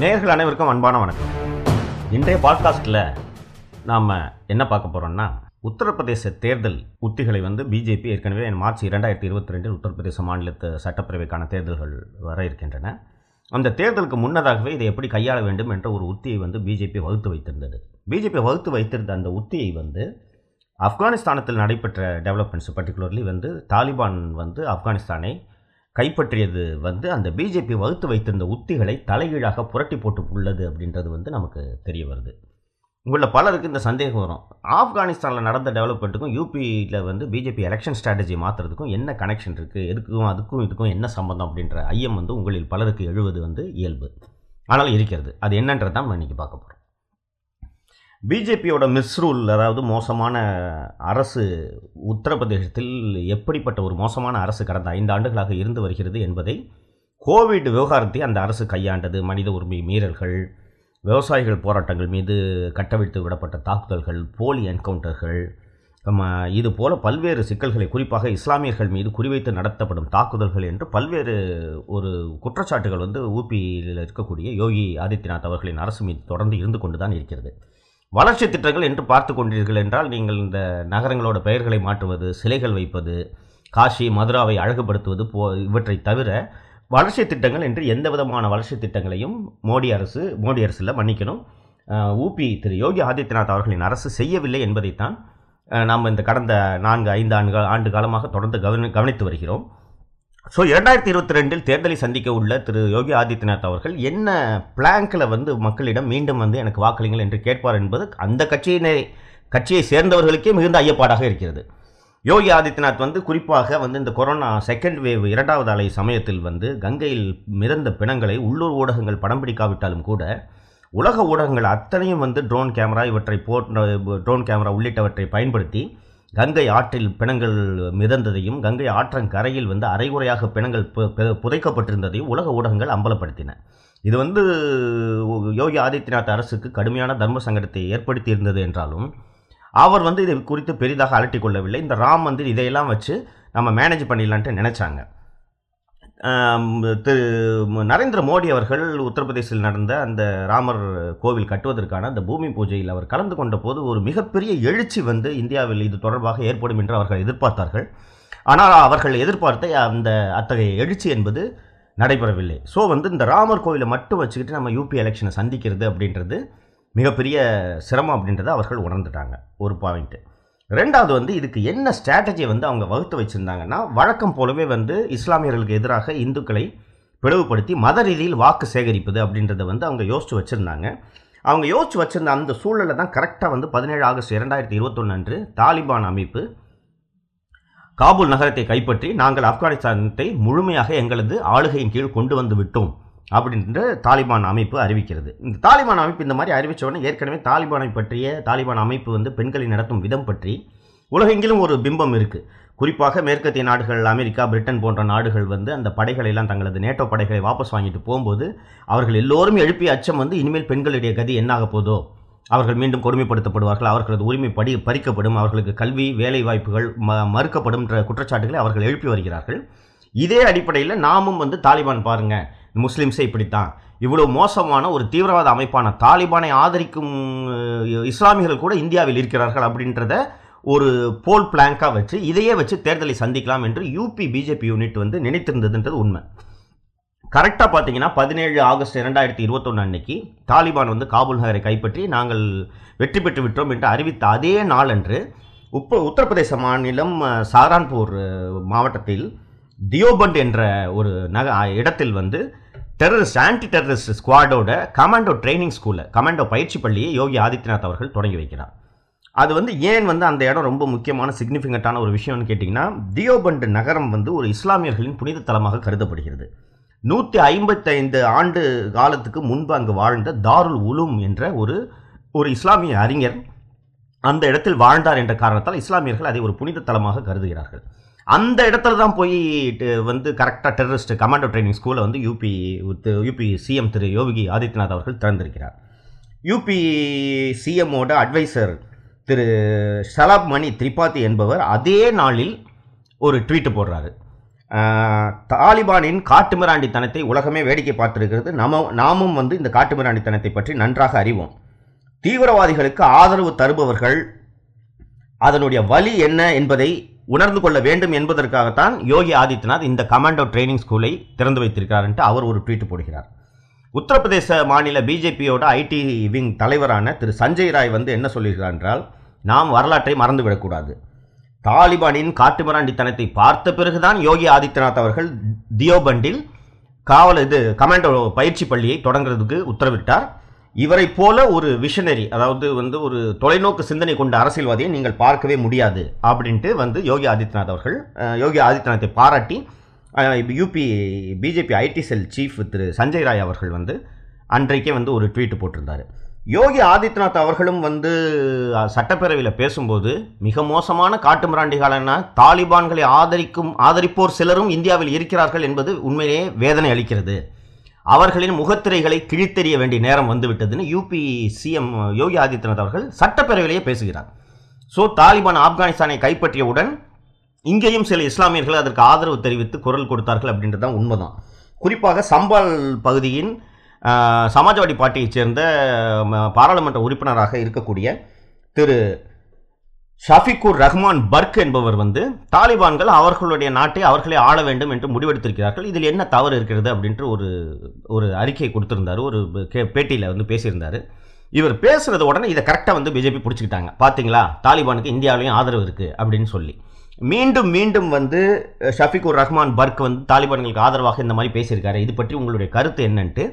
நேர்கள் அனைவருக்கும் அன்பான வணக்கம். இன்றைய பாட்காஸ்ட்டில் நாம் என்ன பார்க்க போகிறோம்னா உத்தரப்பிரதேச தேர்தல் உத்திகளை வந்து பிஜேபி ஏற்கனவே மார்ச் இரண்டாயிரத்தி இருபத்தி ரெண்டில் உத்தரப்பிரதேச மாநிலத்து சட்டப்பேரவைக்கான தேர்தல்கள் வர இருக்கின்றன. அந்த தேர்தலுக்கு முன்னதாகவே இதை எப்படி கையாள வேண்டும் என்ற ஒரு உத்தியை வந்து பிஜேபி வகுத்து வைத்திருந்தது. பிஜேபி வகுத்து வைத்திருந்த அந்த உத்தியை வந்து ஆப்கானிஸ்தானத்தில் நடைபெற்ற டெவலப்மெண்ட்ஸ் பர்டிகுலர்லி வந்து தாலிபான் வந்து ஆப்கானிஸ்தானை கைப்பற்றியது வந்து அந்த பிஜேபி வகுத்து வைத்திருந்த உத்திகளை தலைகீழாக புரட்டி போட்டு உள்ளது அப்படின்றது வந்து நமக்கு தெரிய வருது. உங்களில் பலருக்கு இந்த சந்தேகம் வரும். ஆப்கானிஸ்தானில் நடந்த டெவலப்மெண்ட்டுக்கும் யூபியில் வந்து பிஜேபி எலெக்ஷன் ஸ்ட்ராட்டஜி மாற்றுறதுக்கும் என்ன கனெக்ஷன் இருக்குது எதுக்கும் அதுக்கும் இதுக்கும் என்ன சம்பந்தம் அப்படின்ற ஐயம் வந்து உங்களில் பலருக்கு எழுவது வந்து இயல்பு. ஆனால் இருக்கிறது. அது என்னன்றது தான் நம்ம இன்றைக்கி பார்க்க போகிறோம் பிஜேபியோட மிஸ்ரூல் அதாவது மோசமான அரசு உத்தரப்பிரதேசத்தில் எப்படிப்பட்ட ஒரு மோசமான அரசு கடந்த ஐந்து ஆண்டுகளாக இருந்து வருகிறது என்பதை கோவிட் விவகாரத்தை அந்த அரசு கையாண்டது மனித உரிமை மீறல்கள் விவசாயிகள் போராட்டங்கள் மீது கட்டவிழ்த்து விடப்பட்ட தாக்குதல்கள் போலி என்கவுண்டர்கள் இது போல பல்வேறு சிக்கல்களை குறிப்பாக இஸ்லாமியர்கள் மீது குறிவைத்து நடத்தப்படும் தாக்குதல்கள் என்று பல்வேறு ஒரு குற்றச்சாட்டுகள் வந்து ஊபியில் இருக்கக்கூடிய யோகி ஆதித்யநாத் அவர்களின் அரசு மீது தொடர்ந்து இருந்து கொண்டு தான் இருக்கிறது. வளர்ச்சி திட்டங்கள் என்று பார்த்து கொண்டீர்கள் என்றால் நீங்கள் இந்த நகரங்களோட பெயர்களை மாற்றுவது சிலைகள் வைப்பது காஷி மதுராவை அழகுபடுத்துவது போ இவற்றை தவிர வளர்ச்சி திட்டங்கள் என்று எந்த விதமான வளர்ச்சி திட்டங்களையும் மோடி அரசு மோடி அரசில் மன்னிக்கணும். ஊபி திரு யோகி ஆதித்யநாத் அவர்களின் அரசு செய்யவில்லை என்பதைத்தான் நாம் இந்த கடந்த நான்கு ஐந்து ஆண்டு ஆண்டு காலமாக தொடர்ந்து கவனி கவனித்து வருகிறோம். ஸோ இரண்டாயிரத்தி இருபத்தி ரெண்டில் தேர்தலை சந்திக்க உள்ள திரு யோகி ஆதித்யநாத் அவர்கள் என்ன பிளாங்கில் வந்து மக்களிடம் மீண்டும் வந்து எனக்கு வாக்களிங்கள் என்று கேட்பார் என்பது அந்த கட்சியினை கட்சியை சேர்ந்தவர்களுக்கே மிகுந்த ஐயப்பாடாக இருக்கிறது. யோகி ஆதித்யநாத் வந்து குறிப்பாக வந்து இந்த கொரோனா செகண்ட் வேவ் இரண்டாவது அலை சமயத்தில் வந்து கங்கையில் மிதந்த பிணங்களை உள்ளூர் ஊடகங்கள் படம் பிடிக்காவிட்டாலும் கூட உலக ஊடகங்கள் அத்தனையும் வந்து ட்ரோன் கேமரா இவற்றை போன்ற ட்ரோன் கேமரா உள்ளிட்டவற்றை பயன்படுத்தி கங்கை ஆற்றில் பிணங்கள் மிதந்ததையும் கங்கை ஆற்றங்கரையில் வந்து அரைகுறையாக பிணங்கள் புதைக்கப்பட்டிருந்ததையும் உலக ஊடகங்கள் அம்பலப்படுத்தின. இது வந்து யோகி ஆதித்யநாத் அரசுக்கு கடுமையான தர்ம சங்கடத்தை ஏற்படுத்தி இருந்தது என்றாலும் அவர் வந்து இதை குறித்து பெரிதாக அலட்டிக் கொள்ளவில்லை. இந்த ராம் மந்திர் இதையெல்லாம் வச்சு நம்ம மேனேஜ் பண்ணிடலான்ட்டு நினச்சாங்க. திரு நரேந்திர மோடி அவர்கள் உத்தரப்பிரதேசில் நடந்த அந்த ராமர் கோவில் கட்டுவதற்கான அந்த பூமி பூஜையில் அவர் கலந்து கொண்ட போது ஒரு மிகப்பெரிய எழுச்சி வந்து இந்தியாவில் இது தொடர்பாக ஏற்படும் என்று அவர்கள் எதிர்பார்த்தார்கள். ஆனால் அவர்கள் எதிர்பார்த்த அந்த அத்தகைய எழுச்சி என்பது நடைபெறவில்லை. ஸோ வந்து இந்த ராமர் கோவிலை மட்டும் வச்சுக்கிட்டு நம்ம யூபி எலெக்ஷனை சந்திக்கிறது அப்படின்றது மிகப்பெரிய சிரமம் அப்படின்றத அவர்கள் உணர்ந்துட்டாங்க. ஒரு பாயிண்ட்டு ரெண்டாவது வந்து இதுக்கு என்ன ஸ்ட்ராட்டஜியை வந்து அவங்க வகுத்து வச்சுருந்தாங்கன்னா வழக்கம் போலவே வந்து இஸ்லாமியர்களுக்கு எதிராக இந்துக்களை பிளவுபடுத்தி மத ரீதியில் வாக்கு சேகரிப்பது அப்படின்றத வந்து அவங்க யோசித்து வச்சுருந்தாங்க. அவங்க யோசித்து வச்சுருந்த அந்த சூழலில் தான் கரெக்டாக வந்து பதினேழு ஆகஸ்ட் இரண்டாயிரத்தி இருபத்தொன்று அன்று தாலிபான் அமைப்பு காபூல் நகரத்தை கைப்பற்றி நாங்கள் ஆப்கானிஸ்தானத்தை முழுமையாக எங்களது ஆளுகையின் கீழ் கொண்டு வந்து விட்டோம். அப்படின்ற தாலிபான் அமைப்பு அறிவிக்கிறது. இந்த தாலிபான் அமைப்பு இந்த மாதிரி அறிவித்த உடனே ஏற்கனவே தாலிபானை பற்றிய தாலிபான் அமைப்பு வந்து பெண்களை நடத்தும் விதம் பற்றி உலகெங்கிலும் ஒரு பிம்பம் இருக்குது குறிப்பாக மேற்கத்திய நாடுகள் அமெரிக்கா பிரிட்டன் போன்ற நாடுகள் வந்து அந்த படைகளை எல்லாம் தங்களது நேட்டோ படைகளை வாபஸ் வாங்கிட்டு போகும்போது அவர்கள் எல்லோரும் எழுப்பிய அச்சம் வந்து இனிமேல் பெண்களுடைய கதி என்னாக போதோ அவர்கள் மீண்டும் கொடுமைப்படுத்தப்படுவார்கள் அவர்களது உரிமை படி பறிக்கப்படும் அவர்களுக்கு கல்வி வேலை வாய்ப்புகள் ம மறுக்கப்படும் குற்றச்சாட்டுகளை அவர்கள் எழுப்பி வருகிறார்கள். இதே அடிப்படையில் நாமும் வந்து தாலிபான் பாருங்கள் முஸ்லீம்ஸே இப்படித்தான். இவ்வளோ மோசமான ஒரு தீவிரவாத அமைப்பான தாலிபானை ஆதரிக்கும் இஸ்லாமியர்கள் கூட இந்தியாவில் இருக்கிறார்கள் அப்படின்றத ஒரு போல் பிளாங்காக வச்சு இதையே வச்சு தேர்தலை சந்திக்கலாம் என்று யூபி பிஜேபி யூனிட் வந்து நினைத்திருந்ததுன்றது உண்மை. கரெக்டாக பார்த்தீங்கன்னா பதினேழு ஆகஸ்ட் இரண்டாயிரத்தி இருபத்தொன்று அன்னைக்கு தாலிபான் வந்து காபூல் நகரை கைப்பற்றி நாங்கள் வெற்றி பெற்று விட்டோம் என்று அறிவித்த அதே நாளன்று உப்ப உத்தரப்பிரதேச மாநிலம் சாரான்பூர் மாவட்டத்தில் தியோபண்ட் என்ற ஒரு நக இடத்தில் வந்து டெரரிஸ்ட் ஆன்டி டெரரிஸ்ட் ஸ்குவாடோட கமாண்டோ ட்ரைனிங் ஸ்கூலில் கமாண்டோ பயிற்சி பள்ளியை யோகி ஆதித்யநாத் அவர்கள் தொடங்கி வைக்கிறார். அது வந்து ஏன் வந்து அந்த இடம் ரொம்ப முக்கியமான சிக்னிஃபிகண்ட்டான ஒரு விஷயம்னு கேட்டிங்கன்னா தியோபண்டு நகரம் வந்து ஒரு இஸ்லாமியர்களின் புனித தலமாக கருதப்படுகிறது. நூற்றி ஐம்பத்தைந்து ஆண்டு காலத்துக்கு முன்பு அங்கு வாழ்ந்த தாருல் உலும் என்ற ஒரு ஒரு இஸ்லாமிய அறிஞர் அந்த இடத்தில் வாழ்ந்தார் என்ற காரணத்தால் இஸ்லாமியர்கள் அதை ஒரு புனித தலமாக கருதுகிறார்கள். அந்த இடத்துல தான் போய் வந்து கரெக்டாக டெரரிஸ்ட் கமாண்டோ ட்ரைனிங் ஸ்கூலை வந்து யூபி யூபி சிஎம் திரு யோகி ஆதித்யநாத் அவர்கள் திறந்திருக்கிறார். யூபி சிஎம்மோட அட்வைசர் திரு ஷலாப் மணி திரிபாதி என்பவர் அதே நாளில் ஒரு ட்வீட்டு போடுறாரு. தாலிபானின் காட்டுமிராண்டித்தனத்தை உலகமே வேடிக்கை பார்த்துருக்கிறது. நம நாமும் வந்து இந்த காட்டுமிராண்டித்தனத்தை பற்றி நன்றாக அறிவோம். தீவிரவாதிகளுக்கு ஆதரவு தருபவர்கள் அதனுடைய வழி என்ன என்பதை உணர்ந்து கொள்ள வேண்டும் என்பதற்காகத்தான் யோகி ஆதித்யநாத் இந்த கமாண்டோ ட்ரைனிங் ஸ்கூலை திறந்து வைத்திருக்கிறார் என்று அவர் ஒரு ட்வீட் போடுகிறார். உத்தரப்பிரதேச மாநில பிஜேபியோட ஐடி விங் தலைவரான திரு சஞ்சய் ராய் வந்து என்ன சொல்லியிருக்கிறார் என்றால் நாம் வரலாற்றை மறந்துவிடக்கூடாது. தாலிபானின் காட்டுமிராண்டித்தனத்தை பார்த்த பிறகுதான் யோகி ஆதித்யநாத் அவர்கள் தியோபண்டில் காவல் இது கமாண்டோ பயிற்சி பள்ளியை தொடங்குறதுக்கு உத்தரவிட்டார். இவரை போல ஒரு விஷனரி அதாவது வந்து ஒரு தொலைநோக்கு சிந்தனை கொண்ட அரசியல்வாதியை நீங்கள் பார்க்கவே முடியாது அப்படின்ட்டு வந்து யோகி ஆதித்யநாத் அவர்கள் யோகி ஆதித்யநாத்தை பாராட்டி UP BJP IT cell chief திரு சஞ்சய் ராய் அவர்கள் வந்து அன்றைக்கே வந்து ஒரு ட்வீட் போட்டிருந்தார். யோகி ஆதித்யநாத் அவர்களும் வந்து சட்டப்பேரவையில் பேசும்போது மிக மோசமான காட்டுமிராண்டிகளான தாலிபான்களை ஆதரிக்கும் ஆதரிப்போர் சிலரும் இந்தியாவில் இருக்கிறார்கள் என்பது உண்மையிலேயே வேதனை அளிக்கிறது. அவர்களின் முகத்திரைகளை கிழித்தெறிய வேண்டிய நேரம் வந்துவிட்டதுன்னு யூபி சிஎம் யோகி ஆதித்யநாத் அவர்கள் சட்டப்பேரவையிலேயே பேசுகிறார். ஸோ தாலிபான் ஆப்கானிஸ்தானை கைப்பற்றியவுடன் இங்கேயும் சில இஸ்லாமியர்கள் அதற்கு ஆதரவு தெரிவித்து குரல் கொடுத்தார்கள் அப்படின்றது தான் உண்மைதான். குறிப்பாக சம்பால் பகுதியின் சமாஜ்வாடி பார்ட்டியைச் சேர்ந்த பாராளுமன்ற உறுப்பினராக இருக்கக்கூடிய திரு ஷாஃபிகுர் ரஹ்மான் பர்க் என்பவர் வந்து தாலிபான்கள் அவர்களுடைய நாட்டை அவர்களே ஆள வேண்டும் என்று முடிவெடுத்திருக்கிறார்கள். இதில் என்ன தவறு இருக்கிறது அப்படின்ட்டு ஒரு ஒரு அறிக்கை கொடுத்திருந்தார். ஒரு கே பேட்டியில் வந்து பேசியிருந்தார். இவர் பேசுறது உடனே இதை கரெக்டாக வந்து பிஜேபி பிடிச்சிக்கிட்டாங்க. பார்த்தீங்களா தாலிபானுக்கு இந்தியாவிலையும் ஆதரவு இருக்குது அப்படின்னு சொல்லி. மீண்டும் மீண்டும் வந்து ஷஃபிகுர் ரஹ்மான் பர்க் வந்து தாலிபான்களுக்கு ஆதரவாக இந்த மாதிரி பேசியிருக்காரு. இது பற்றி உங்களுடைய கருத்து என்னன்ட்டு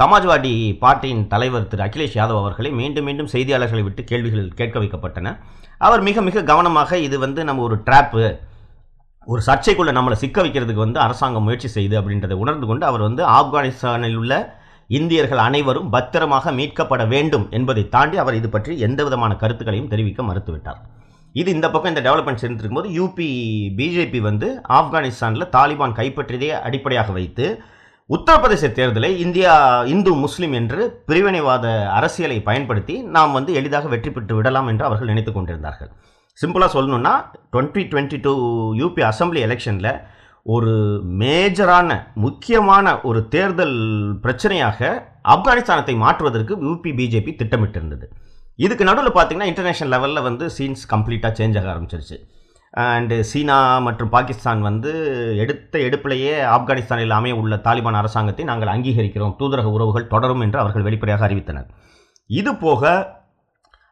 சமாஜ்வாடி பார்ட்டியின் தலைவர் திரு அகிலேஷ் யாதவ் அவர்களை மீண்டும் மீண்டும் செய்தியாளர்களை விட்டு கேள்விகள் கேட்க வைக்கப்பட்டன. அவர் மிக மிக கவனமாக இது வந்து நம்ம ஒரு ட்ராப்பு ஒரு சர்ச்சைக்குள்ளே நம்மளை சிக்க வைக்கிறதுக்கு வந்து அரசாங்கம் முயற்சி செய்யுது அப்படின்றத உணர்ந்து கொண்டு அவர் வந்து ஆப்கானிஸ்தானில் உள்ள இந்தியர்கள் அனைவரும் பத்திரமாக மீட்கப்பட வேண்டும் என்பதை தாண்டி அவர் இது பற்றி எந்த விதமான கருத்துக்களையும் தெரிவிக்க மறுத்துவிட்டார். இது இந்த பக்கம் இந்த டெவலப்மெண்ட்ஸ் இருந்திருக்கும் போது யூபி பிஜேபி வந்து ஆப்கானிஸ்தானில் தாலிபான் கைப்பற்றியதை அடிப்படையாக வைத்து உத்தரப்பிரதேச தேர்தலை இந்தியா இந்து முஸ்லீம் என்று பிரிவினைவாத அரசியலை பயன்படுத்தி நாம் வந்து எளிதாக வெற்றி பெற்று விடலாம் என்று அவர்கள் நினைத்து கொண்டிருந்தார்கள். சிம்பிளாக சொல்லணும்னா twenty twenty two UP assembly எலெக்ஷனில் ஒரு மேஜரான முக்கியமான ஒரு தேர்தல் பிரச்சனையாக ஆப்கானிஸ்தானத்தை மாற்றுவதற்கு யூபி பிஜேபி திட்டமிட்டிருந்தது. இதுக்கு நடுவில் பார்த்தீங்கன்னா இன்டர்நேஷனல் லெவலில் வந்து சீன்ஸ் கம்ப்ளீட்டாக சேஞ்ச் ஆக ஆரம்பிச்சிருச்சு. அண்டு சீனா மற்றும் பாகிஸ்தான் வந்து எடுத்த எடுப்பிலேயே ஆப்கானிஸ்தானில் அமைய உள்ள தாலிபான் அரசாங்கத்தை நாங்கள் அங்கீகரிக்கிறோம். தூதரக உறவுகள் தொடரும் என்று அவர்கள் வெளிப்படையாக அறிவித்தனர். இது போக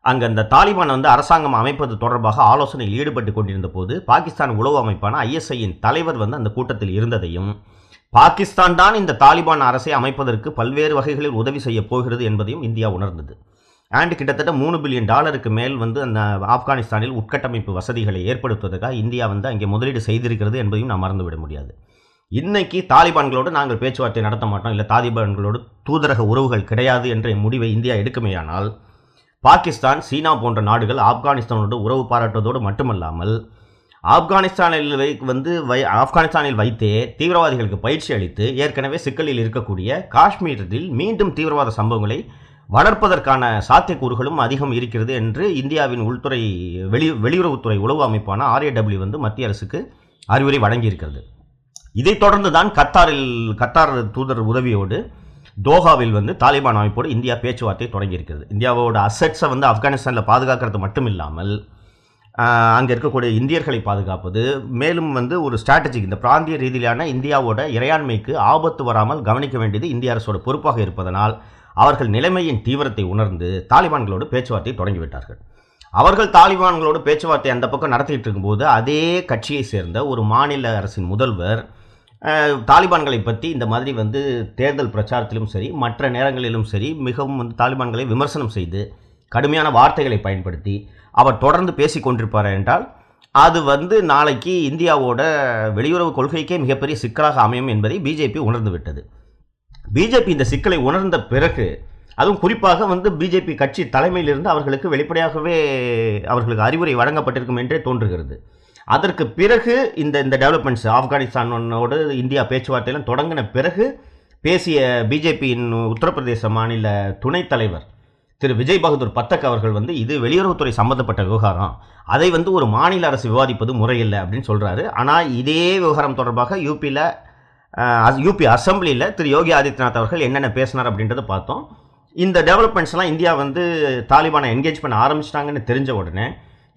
அங்கே அந்த தாலிபான் வந்து அரசாங்கம் அமைப்பது தொடர்பாக ஆலோசனையில் ஈடுபட்டு கொண்டிருந்த போது பாகிஸ்தான் உளவு அமைப்பான ஐஎஸ்ஐயின் தலைவர் வந்து அந்த கூட்டத்தில் இருந்ததையும் பாகிஸ்தான் தான் இந்த தாலிபான் அரசை அமைப்பதற்கு பல்வேறு வகைகளில் உதவி செய்யப் போகிறது என்பதையும் இந்தியா உணர்ந்தது. அண்ட் கிட்டத்தட்ட மூணு பில்லியன் டாலருக்கு மேல் வந்து அந்த ஆப்கானிஸ்தானில் உட்கட்டமைப்பு வசதிகளை ஏற்படுத்துவதற்காக இந்தியா வந்து அங்கே முதலீடு செய்திருக்கிறது என்பதையும் நாம் மறந்துவிட முடியாது. இன்னைக்கு தாலிபான்களோடு நாங்கள் பேச்சுவார்த்தை நடத்த மாட்டோம். இல்லை தாலிபான்களோடு தூதரக உறவுகள் கிடையாது என்ற முடிவை இந்தியா எடுக்குமேயானால் பாகிஸ்தான் சீனா போன்ற நாடுகள் ஆப்கானிஸ்தானோடு உறவு பாராட்டுவதோடு மட்டுமல்லாமல் ஆப்கானிஸ்தானில் வை வந்து வை ஆப்கானிஸ்தானில் வைத்தே தீவிரவாதிகளுக்கு பயிற்சி அளித்து ஏற்கனவே சிக்கலில் இருக்கக்கூடிய காஷ்மீரில் மீண்டும் தீவிரவாத சம்பவங்களை வளர்ப்பதற்கான சாத்தியக்கூறுகளும் அதிகம் இருக்கிறது என்று இந்தியாவின் உள்துறை வெளி வெளியுறவுத்துறை உளவு அமைப்பான ஆர்ஏடபிள்யூ வந்து மத்திய அரசுக்கு அறிவுரை வழங்கியிருக்கிறது. இதைத் தொடர்ந்து தான் கத்தாரில் கத்தார் தூதர் உதவியோடு தோஹாவில் வந்து தாலிபான் அமைப்போடு இந்தியா பேச்சுவார்த்தை தொடங்கியிருக்கிறது. இந்தியாவோட அசெட்ஸை வந்து ஆப்கானிஸ்தானில் பாதுகாக்கிறது மட்டும் இல்லாமல் அங்கே இருக்கக்கூடிய இந்தியர்களை பாதுகாப்பது மேலும் வந்து ஒரு ஸ்ட்ராட்டஜிக் இந்த பிராந்திய ரீதியிலான இந்தியாவோட இறையாண்மைக்கு ஆபத்து வராமல் கவனிக்க வேண்டியது இந்திய அரசோட பொறுப்பாக இருப்பதனால் அவர்கள் நிலைமையின் தீவிரத்தை உணர்ந்து தாலிபான்களோடு பேச்சுவார்த்தை தொடங்கிவிட்டார்கள். அவர்கள் தாலிபான்களோடு பேச்சுவார்த்தை அந்த பக்கம் நடத்திட்டு இருக்கும்போது அதே கட்சியை சேர்ந்த ஒரு மாநில அரசின் முதல்வர் தாலிபான்களை பற்றி இந்த மாதிரி வந்து தேர்தல் பிரச்சாரத்திலும் சரி மற்ற நேரங்களிலும் சரி மிகவும் வந்து தாலிபான்களை விமர்சனம் செய்து கடுமையான வார்த்தைகளை பயன்படுத்தி அவர் தொடர்ந்து பேசி கொண்டிருப்பார் என்றால் அது வந்து நாளைக்கு இந்தியாவோட வெளியுறவு கொள்கைக்கே மிகப்பெரிய சிக்கலாக அமையும் என்பதை பிஜேபி உணர்ந்துவிட்டது பிஜேபி இந்த சிக்கலை உணர்ந்த பிறகு அதுவும் குறிப்பாக வந்து பிஜேபி கட்சி தலைமையிலிருந்து அவர்களுக்கு வெளிப்படையாகவே அவர்களுக்கு அறிவுரை வழங்கப்பட்டிருக்கும் என்றே தோன்றுகிறது. அதற்கு பிறகு இந்த இந்த டெவலப்மெண்ட்ஸ் ஆப்கானிஸ்தானோடு இந்தியா பேச்சுவார்த்தையெல்லாம் தொடங்கின பிறகு பேசிய பிஜேபியின் உத்தரப்பிரதேச மாநில துணைத் தலைவர் திரு விஜய் பகதூர் பத்தக் அவர்கள் வந்து இது வெளியுறவுத்துறை சம்பந்தப்பட்ட விவகாரம். அதை வந்து ஒரு மாநில அரசு விவாதிப்பது முறையில்லை அப்படின்னு சொல்கிறாரு ஆனால் இதே விவகாரம் தொடர்பாக யூபியில் யூபி அசம்பிளியில் திரு யோகி ஆதித்யநாத் அவர்கள் என்னென்ன பேசினார் அப்படின்றத பார்த்தோம். இந்த டெவலப்மெண்ட்ஸ்லாம் இந்தியா வந்து தாலிபானை என்கேஜ் பண்ண ஆரம்பிச்சிட்டாங்கன்னு தெரிஞ்ச உடனே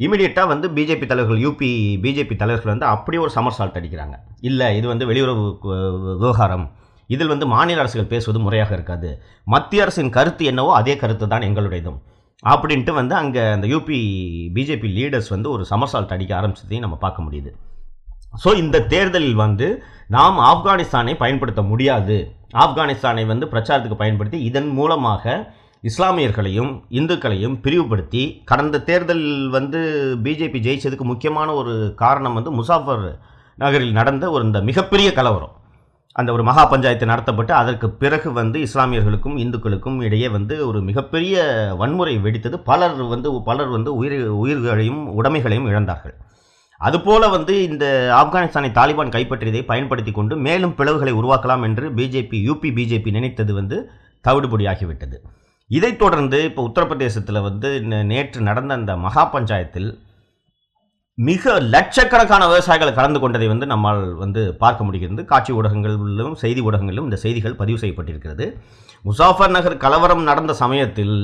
இமிடியட்டாக வந்து பிஜேபி தலைவர்கள் யூபி பிஜேபி தலைவர்கள் வந்து அப்படியே ஒரு சமர் சால்ட் அடிக்கிறாங்க. இல்லை இது வந்து வெளியுறவு விவகாரம். இதில் வந்து மாநில அரசுகள் பேசுவது முறையாக இருக்காது. மத்திய அரசின் கருத்து என்னவோ அதே கருத்து தான் எங்களுடையதும். அப்படின்ட்டு வந்து அங்கே அந்த யூபி பிஜேபி லீடர்ஸ் வந்து ஒரு சமர் சால்ட் அடிக்க ஆரம்பிச்சதையும் நம்ம பார்க்க முடியுது. ஸோ இந்த தேர்தலில் வந்து நாம் ஆப்கானிஸ்தானை பயன்படுத்த முடியாது. ஆப்கானிஸ்தானை வந்து பிரச்சாரத்துக்கு பயன்படுத்தி இதன் மூலமாக இஸ்லாமியர்களையும் இந்துக்களையும் பிரிவுபடுத்தி கடந்த தேர்தலில் வந்து பிஜேபி ஜெயிச்சதுக்கு முக்கியமான ஒரு காரணம் வந்து முசாஃபர் நகரில் நடந்த ஒரு இந்த மிகப்பெரிய கலவரம். அந்த ஒரு மகா பஞ்சாயத்து நடத்தப்பட்டு அதற்கு பிறகு வந்து இஸ்லாமியர்களுக்கும் இந்துக்களுக்கும் இடையே வந்து ஒரு மிகப்பெரிய வன்முறை வெடித்தது. பலர் வந்து பலர் வந்து உயிர் உயிர்களையும் உடைமைகளையும் இழந்தார்கள். அதுபோல வந்து இந்த ஆப்கானிஸ்தானை தாலிபான் கைப்பற்றியதை பயன்படுத்தி கொண்டு மேலும் பிளவுகளை உருவாக்கலாம் என்று பிஜேபி யூபி பிஜேபி நினைத்தது வந்து தவிடுபொடியாகிவிட்டது. இதைத் தொடர்ந்து இப்போ உத்தரப்பிரதேசத்தில் வந்து நேற்று நடந்த அந்த மகா பஞ்சாயத்தில் மிக லட்சக்கணக்கான விவசாயிகள் கலந்து கொண்டதை வந்து நம்மால் வந்து பார்க்க முடிகிறது. காட்சி ஊடகங்களிலும் செய்தி ஊடகங்களிலும் இந்த செய்திகள் பதிவு செய்யப்பட்டிருக்கிறது. முசாஃபர் நகர் கலவரம் நடந்த சமயத்தில்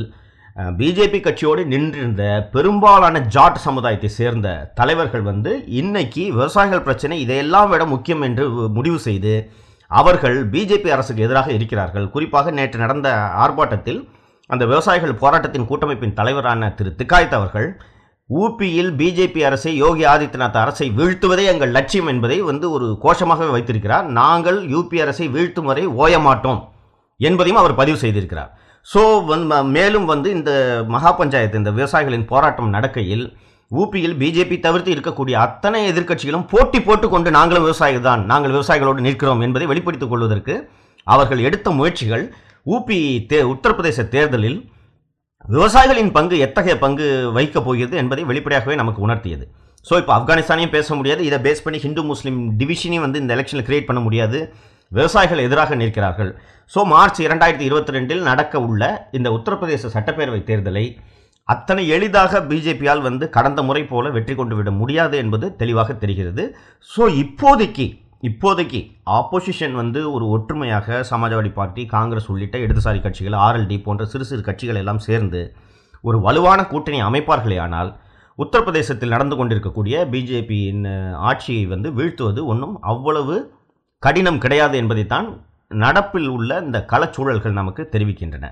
பிஜேபி கட்சியோடு நின்றிருந்த பெரும்பாலான ஜாட் சமுதாயத்தை சேர்ந்த தலைவர்கள் வந்து இன்னைக்கு விவசாயிகள் பிரச்சனை இதையெல்லாம் விட முக்கியம் என்று முடிவு செய்து அவர்கள் பிஜேபி அரசுக்கு எதிராக இருக்கிறார்கள். குறிப்பாக நேற்று நடந்த ஆர்ப்பாட்டத்தில் அந்த விவசாயிகள் போராட்டத்தின் கூட்டமைப்பின் தலைவரான திரு திக்காய்த் அவர்கள் ஊபியில் பிஜேபி அரசை யோகி ஆதித்யநாத் அரசை வீழ்த்துவதே எங்கள் லட்சியம் என்பதை வந்து ஒரு கோஷமாகவே வைத்திருக்கிறார். நாங்கள் யூபி அரசை வீழ்த்தும் வரை ஓய மாட்டோம் என்பதையும் அவர் பதிவு செய்திருக்கிறார். ஸோ வந்து மேலும் வந்து இந்த மகா பஞ்சாயத்து இந்த விவசாயிகளின் போராட்டம் நடக்கையில் ஊபியில் பிஜேபி தவிர்த்து இருக்கக்கூடிய அத்தனை எதிர்க்கட்சிகளும் போட்டி போட்டுக்கொண்டு நாங்களும் விவசாயிகள் தான் நாங்கள் விவசாயிகளோடு நிற்கிறோம் என்பதை வெளிப்படுத்திக் கொள்வதற்கு அவர்கள் எடுத்த முயற்சிகள் ஊபி தே உத்தரப்பிரதேச தேர்தலில் விவசாயிகளின் பங்கு எத்தகைய பங்கு வகிக்கப் போகிறது என்பதை வெளிப்படையாகவே நமக்கு உணர்த்தியது. ஸோ இப்போ ஆப்கானிஸ்தானையும் பேச முடியாது. இதை பேஸ் பண்ணி ஹிந்து முஸ்லீம் டிவிஷனையும் வந்து இந்த எலெக்ஷனில் கிரியேட் பண்ண முடியாது. விவசாயிகள் எதிராக நிற்கிறார்கள். ஸோ மார்ச் இரண்டாயிரத்தி இருபத்தி ரெண்டில் நடக்க உள்ள இந்த உத்தரப்பிரதேச சட்டப்பேரவை தேர்தலை அத்தனை எளிதாக பிஜேபியால் வந்து கடந்த முறை போல வெற்றி கொண்டு விட முடியாது என்பது தெளிவாக தெரிகிறது. ஸோ இப்போதைக்கு இப்போதைக்கு ஆப்போசிஷன் வந்து ஒரு ஒற்றுமையாக சமாஜ்வாடி பார்ட்டி காங்கிரஸ் உள்ளிட்ட இடதுசாரி கட்சிகள் ஆர்எல்டி போன்ற சிறு சிறு கட்சிகள் எல்லாம் சேர்ந்து ஒரு வலுவான கூட்டணி அமைப்பார்களே ஆனால் உத்தரப்பிரதேசத்தில் நடந்து கொண்டிருக்கக்கூடிய பிஜேபியின் ஆட்சியை வந்து வீழ்த்துவது ஒன்றும் அவ்வளவு கடினம் கிடையாது என்பதைத்தான் நடப்பில் உள்ள இந்த களச்சூழல்கள் நமக்கு தெரிவிக்கின்றன.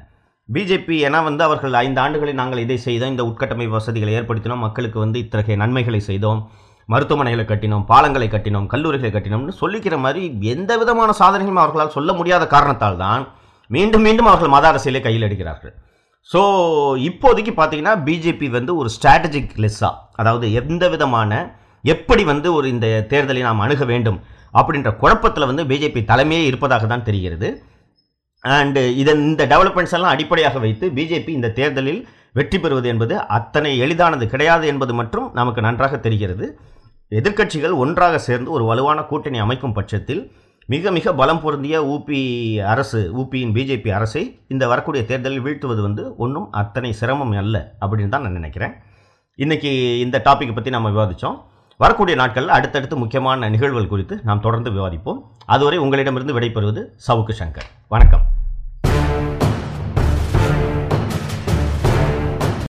பிஜேபி ஏன்னா வந்து அவர்கள் ஐந்து ஆண்டுகளில் நாங்கள் இதை செய்தோம். இந்த உட்கட்டமைப்பு வசதிகளை ஏற்படுத்தினோம். மக்களுக்கு வந்து இத்தகைய நன்மைகளை செய்தோம். மருத்துவமனைகளை கட்டினோம் பாலங்களை கட்டினோம் கல்லூரிகளை கட்டினோம்னு சொல்லிக்கிற மாதிரி எந்த விதமான சாதனைகளும் அவர்களால் சொல்ல முடியாத காரணத்தால் தான் மீண்டும் மீண்டும் அவர்கள் மத அரசியலை கையில் எடுக்கிறார்கள். ஸோ இப்போதைக்கு பார்த்தீங்கன்னா பிஜேபி வந்து ஒரு ஸ்ட்ராட்டஜிக் லெஸ்ஸாக அதாவது எந்த விதமான எப்படி வந்து ஒரு இந்த தேர்தலை நாம் அணுக வேண்டும் அப்படின்ற குழப்பத்தில் வந்து பிஜேபி தலைமையே இருப்பதாக தான் தெரிகிறது. அண்டு இதன் இந்த டெவலப்மெண்ட்ஸ் எல்லாம் அடிப்படையாக வைத்து பிஜேபி இந்த தேர்தலில் வெற்றி பெறுவது என்பது அத்தனை எளிதானது கிடையாது என்பது மட்டும் நமக்கு நன்றாக தெரிகிறது. எதிர்க்கட்சிகள் ஒன்றாக சேர்ந்து ஒரு வலுவான கூட்டணி அமைக்கும் பட்சத்தில் மிக மிக பலம் பொருந்திய ஊபி அரசு ஊபியின் பிஜேபி அரசை இந்த வரக்கூடிய தேர்தலில் வீழ்த்துவது வந்து ஒன்றும் அத்தனை சிரமம் அல்ல அப்படின்னு தான் நான் நினைக்கிறேன். இன்றைக்கி இந்த டாப்பிக்கை பற்றி நம்ம விவாதித்தோம் வரக்கூடிய நாட்களில் அடுத்தடுத்து முக்கியமான நிகழ்வுகள் குறித்து நாம் தொடர்ந்து விவாதிப்போம். அதுவரை உங்களிடமிருந்து விடைபெறுவது சவுக்கு சங்கர். வணக்கம்.